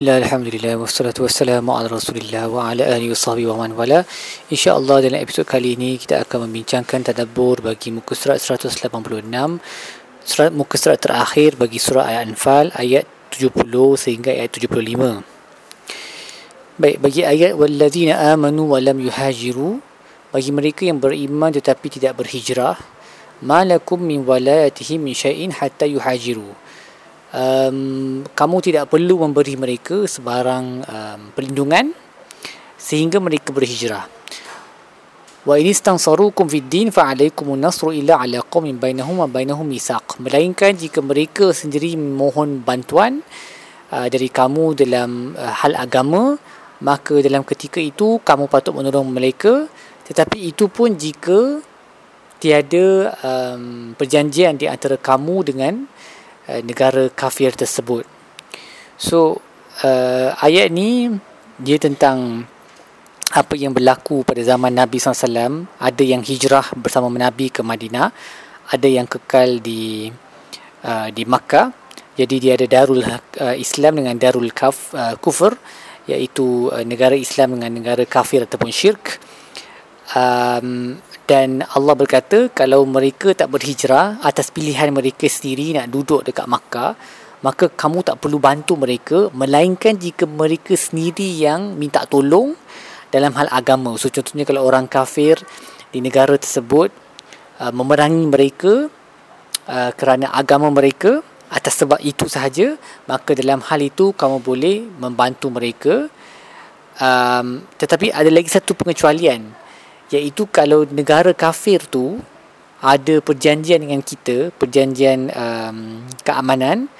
Alhamdulillah wassalatu wassalamu ala rasulillah wa ala alihi wa sahbihi wa man wala. InsyaAllah dalam episod kali ini kita akan membincangkan tadabbur bagi muka surat 186 surat muka surat terakhir bagi surah ayat Anfal ayat 70 sehingga ayat 75 Baik, bagi ayat walladzina amanu wa lam yuhajiru bagi mereka yang beriman tetapi tidak berhijrah malakum min walayatihim min syai'in hatta yuhajiru um, kamu tidak perlu memberi mereka sebarang um, perlindungan sehingga mereka berhijrah. Wa in istansarukum fid din fa alaykum an-nasru illa ala qaumin bainahum wa bainahum misaq. Melainkan jika mereka sendiri mohon bantuan uh, dari kamu dalam uh, hal agama, maka dalam ketika itu kamu patut menolong mereka tetapi itu pun jika tiada um, perjanjian di antara kamu dengan Uh, negara kafir tersebut. So uh, ayat ni dia tentang apa yang berlaku pada zaman Nabi SAW ada yang hijrah bersama Nabi ke Madinah ada yang kekal di uh, di Makkah. Jadi dia ada darul uh, Islam dengan darul kaf uh, kufur iaitu uh, negara Islam dengan negara kafir ataupun syirk um, dan Allah berkata kalau mereka tak berhijrah atas pilihan mereka sendiri nak duduk dekat Makkah maka kamu tak perlu bantu mereka melainkan jika mereka sendiri yang minta tolong dalam hal agama. So contohnya kalau orang kafir di negara tersebut uh, memerangi mereka uh, kerana agama mereka atas sebab itu sahaja maka dalam hal itu kamu boleh membantu mereka. Um, tetapi ada lagi satu pengecualian iaitu kalau negara kafir tu ada perjanjian dengan kita perjanjian um, keamanan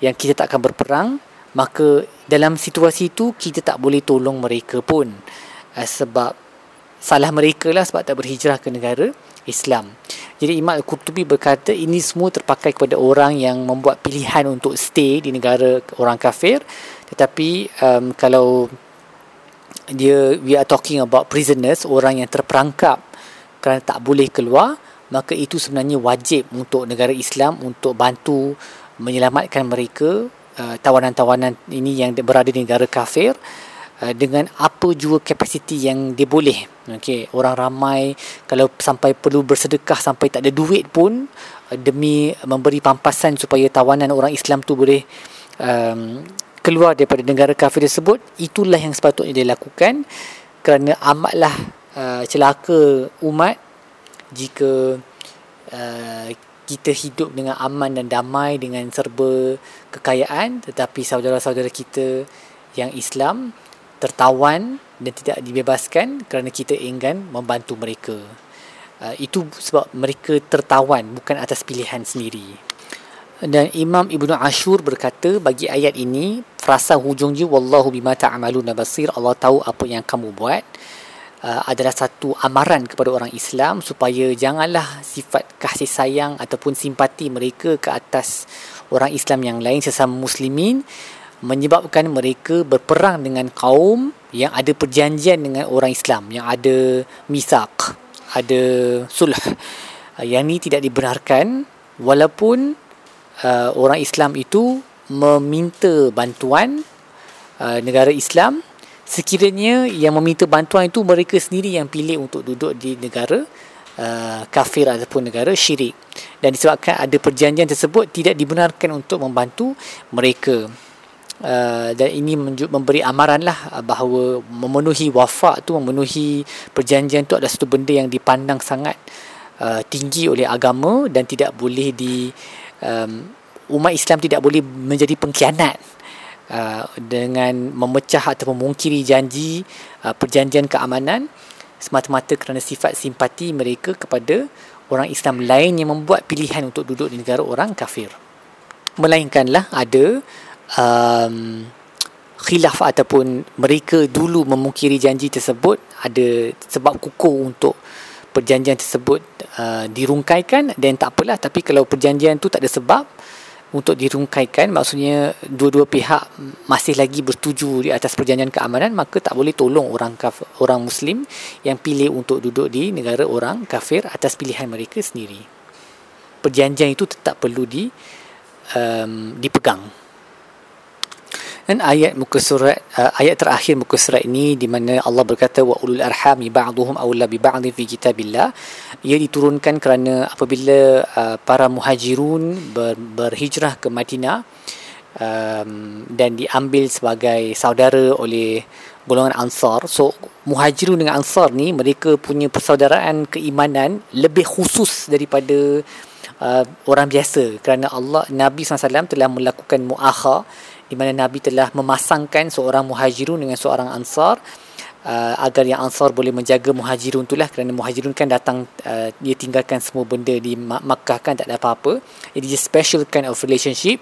yang kita tak akan berperang maka dalam situasi itu kita tak boleh tolong mereka pun uh, sebab salah mereka lah sebab tak berhijrah ke negara Islam. Jadi Imam Al-Qurtubi berkata ini semua terpakai kepada orang yang membuat pilihan untuk stay di negara orang kafir tetapi um, kalau dia we are talking about prisoners orang yang terperangkap. Kerana tak boleh keluar maka itu sebenarnya wajib untuk negara Islam untuk bantu menyelamatkan mereka uh, tawanan-tawanan ini yang berada di negara kafir uh, dengan apa jua kapasiti yang dia boleh. Okey orang ramai kalau sampai perlu bersedekah sampai tak ada duit pun uh, demi memberi pampasan supaya tawanan orang Islam tu boleh um, keluar daripada negara kafir tersebut itulah yang sepatutnya dilakukan kerana amatlah uh, celaka umat jika uh, kita hidup dengan aman dan damai dengan serba kekayaan. Tetapi saudara-saudara kita yang Islam tertawan dan tidak dibebaskan kerana kita enggan membantu mereka. Uh, itu sebab mereka tertawan bukan atas pilihan sendiri dan Imam Ibnu Ashur berkata bagi ayat ini frasa hujungnya wallahu bima ta'maluna basir. Allah tahu apa yang kamu buat. Uh, adalah satu amaran kepada orang Islam supaya janganlah sifat kasih sayang ataupun simpati mereka ke atas orang Islam yang lain sesama muslimin menyebabkan mereka berperang dengan kaum yang ada perjanjian dengan orang Islam yang ada misak ada sulh. Uh, yang ini tidak dibenarkan walaupun uh, orang Islam itu meminta bantuan uh, negara Islam. Sekiranya yang meminta bantuan itu mereka sendiri yang pilih untuk duduk di negara uh, kafir ataupun negara syirik. Dan disebabkan ada perjanjian tersebut tidak dibenarkan untuk membantu mereka. Uh, dan ini memberi amaran lah uh, bahawa memenuhi wafak tu memenuhi perjanjian tu adalah satu benda yang dipandang sangat uh, tinggi oleh agama dan tidak boleh di um, umat Islam tidak boleh menjadi pengkhianat uh, dengan memecah atau memungkiri janji uh, perjanjian keamanan semata-mata kerana sifat simpati mereka kepada orang Islam lain yang membuat pilihan untuk duduk di negara orang kafir. Melainkanlah ada um, khilaf ataupun mereka dulu memungkiri janji tersebut ada sebab kukuh untuk perjanjian tersebut uh, dirungkaikan dan tak apalah. Tapi kalau perjanjian tu tak ada sebab untuk dirungkaikan maksudnya dua-dua pihak masih lagi bersetuju di atas perjanjian keamanan maka tak boleh tolong orang kafir, orang muslim yang pilih untuk duduk di negara orang kafir atas pilihan mereka sendiri. Perjanjian itu tetap perlu di um, dipegang Dan ayat muka surat uh, ayat terakhir muka surat ini di mana Allah berkata wa ulul arhami ba'dhum awla bi ba'd fi kitabillah ia diturunkan kerana apabila uh, para muhajirun ber, berhijrah ke Madinah um, dan diambil sebagai saudara oleh golongan Ansar. So muhajirun dengan Ansar ni mereka punya persaudaraan keimanan lebih khusus daripada uh, orang biasa kerana Allah Nabi SAW telah melakukan muakha di mana Nabi telah memasangkan seorang muhajirun dengan seorang ansar. Uh, agar yang ansar boleh menjaga muhajirun itulah kerana muhajirun kan datang uh, dia tinggalkan semua benda di Makkah kan tak ada apa-apa. It is a special kind of relationship.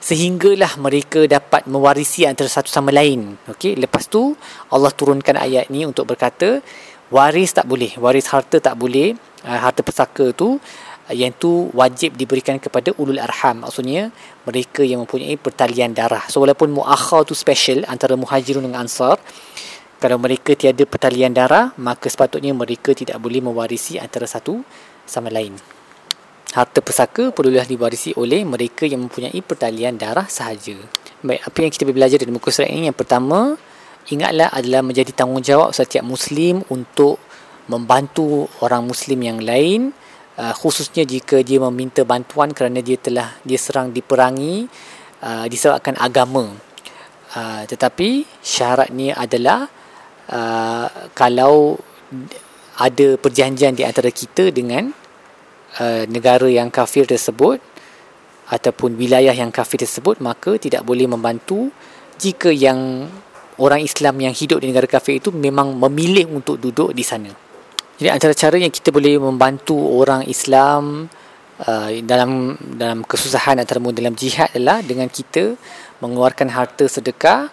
Sehinggalah mereka dapat mewarisi antara satu sama lain. Okey lepas tu Allah turunkan ayat ni untuk berkata waris tak boleh waris harta tak boleh. Uh, harta pesaka tu yang tu wajib diberikan kepada ulul arham. Maksudnya mereka yang mempunyai pertalian darah. So walaupun muakhar tu special antara muhajirun dengan ansar kalau mereka tiada pertalian darah maka sepatutnya mereka tidak boleh mewarisi antara satu sama lain. Harta pesaka perlulah diwarisi oleh mereka yang mempunyai pertalian darah sahaja. Baik apa yang kita belajar dari muka surat ini? Yang pertama ingatlah adalah menjadi tanggungjawab setiap muslim untuk membantu orang muslim yang lain uh, khususnya jika dia meminta bantuan kerana dia telah dia serang diperangi uh, disebabkan agama uh, tetapi syaratnya adalah uh, kalau ada perjanjian di antara kita dengan uh, negara yang kafir tersebut ataupun wilayah yang kafir tersebut maka tidak boleh membantu jika yang orang Islam yang hidup di negara kafir itu memang memilih untuk duduk di sana. Jadi antara cara yang kita boleh membantu orang Islam uh, dalam dalam kesusahan antara dalam jihad adalah dengan kita mengeluarkan harta sedekah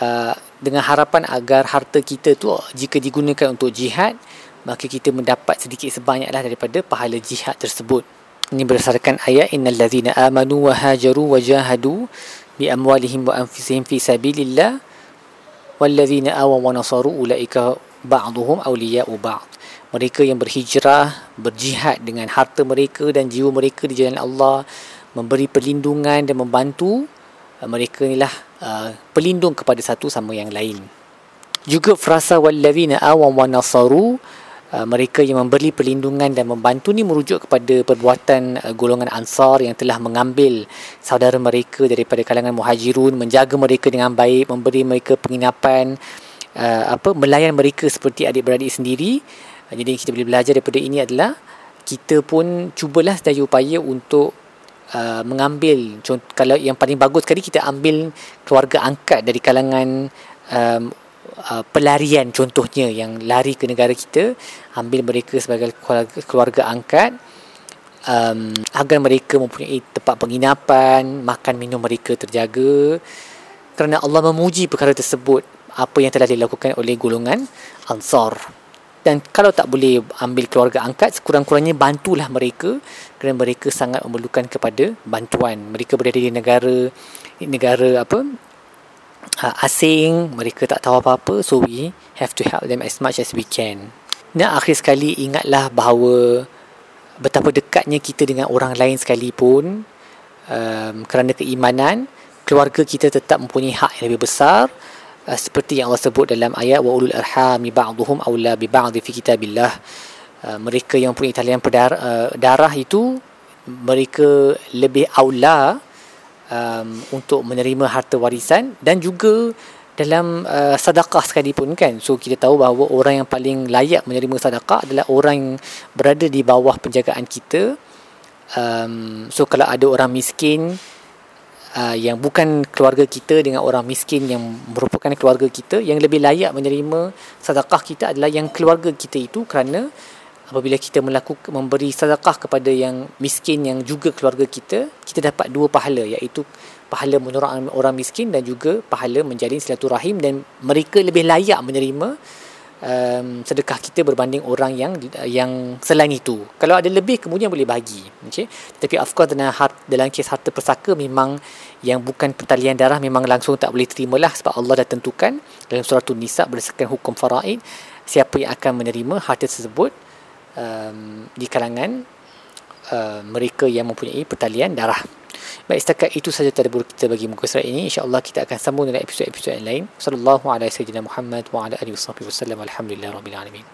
uh, dengan harapan agar harta kita tu jika digunakan untuk jihad maka kita mendapat sedikit sebanyaklah daripada pahala jihad tersebut. Ini berdasarkan ayat innal ladzina amanu wa hajaru wa jahadu bi amwalihim wa anfusihim fi sabilillah wal ladzina awaw wa nasaru ulaika ba'dhum awliya'u ba'd mereka yang berhijrah, berjihad dengan harta mereka dan jiwa mereka di jalan Allah, memberi perlindungan dan membantu, uh, mereka inilah uh, pelindung kepada satu sama yang lain. Juga frasa walladzina awaw wa nasaru uh, mereka yang memberi perlindungan dan membantu ni merujuk kepada perbuatan uh, golongan ansar yang telah mengambil saudara mereka daripada kalangan muhajirun menjaga mereka dengan baik memberi mereka penginapan apa melayan mereka seperti adik-beradik sendiri jadi kita boleh belajar daripada ini adalah kita pun cubalah sedaya upaya untuk uh, mengambil contoh, kalau yang paling bagus sekali kita ambil keluarga angkat dari kalangan um, uh, pelarian contohnya yang lari ke negara kita ambil mereka sebagai keluarga, keluarga angkat um, agar mereka mempunyai tempat penginapan makan minum mereka terjaga. Kerana Allah memuji perkara tersebut apa yang telah dilakukan oleh golongan Ansar dan kalau tak boleh ambil keluarga angkat sekurang-kurangnya bantulah mereka kerana mereka sangat memerlukan kepada bantuan. Mereka berada di negara negara apa uh, asing mereka tak tahu apa-apa so we have to help them as much as we can. Dan akhir sekali ingatlah bahawa betapa dekatnya kita dengan orang lain sekalipun um, kerana keimanan keluarga kita tetap mempunyai hak yang lebih besar uh, seperti yang Allah sebut dalam ayat wa ulul arhami ba'dhum aula bi ba'd fi kitabillah. Uh, mereka yang punya talian darah, uh, darah itu mereka lebih aula um, untuk menerima harta warisan dan juga dalam uh, sedekah sekalipun kan. So kita tahu bahawa orang yang paling layak menerima sedekah adalah orang yang berada di bawah penjagaan kita. Um, so kalau ada orang miskin uh, yang bukan keluarga kita dengan orang miskin yang merupakan keluarga kita yang lebih layak menerima sedekah kita adalah yang keluarga kita itu kerana apabila kita melakukan memberi sedekah kepada yang miskin yang juga keluarga kita kita dapat dua pahala iaitu pahala menolong orang miskin dan juga pahala menjalin silaturahim dan mereka lebih layak menerima um, sedekah kita berbanding orang yang yang selain itu. Kalau ada lebih kemudian boleh bagi. Okay? Tapi of course dalam, hart, dalam kes harta persaka memang yang bukan pertalian darah memang langsung tak boleh terima lah sebab Allah dah tentukan dalam surah Nisa berdasarkan hukum faraid siapa yang akan menerima harta tersebut um, di kalangan uh, mereka yang mempunyai pertalian darah. Baik setakat itu saja tadabbur kita bagi muka surat ini. Insya-Allah kita akan sambung dengan episod-episod yang lain. Sallallahu alaihi wasallam Muhammad wa ala alihi wasallam. Alamin.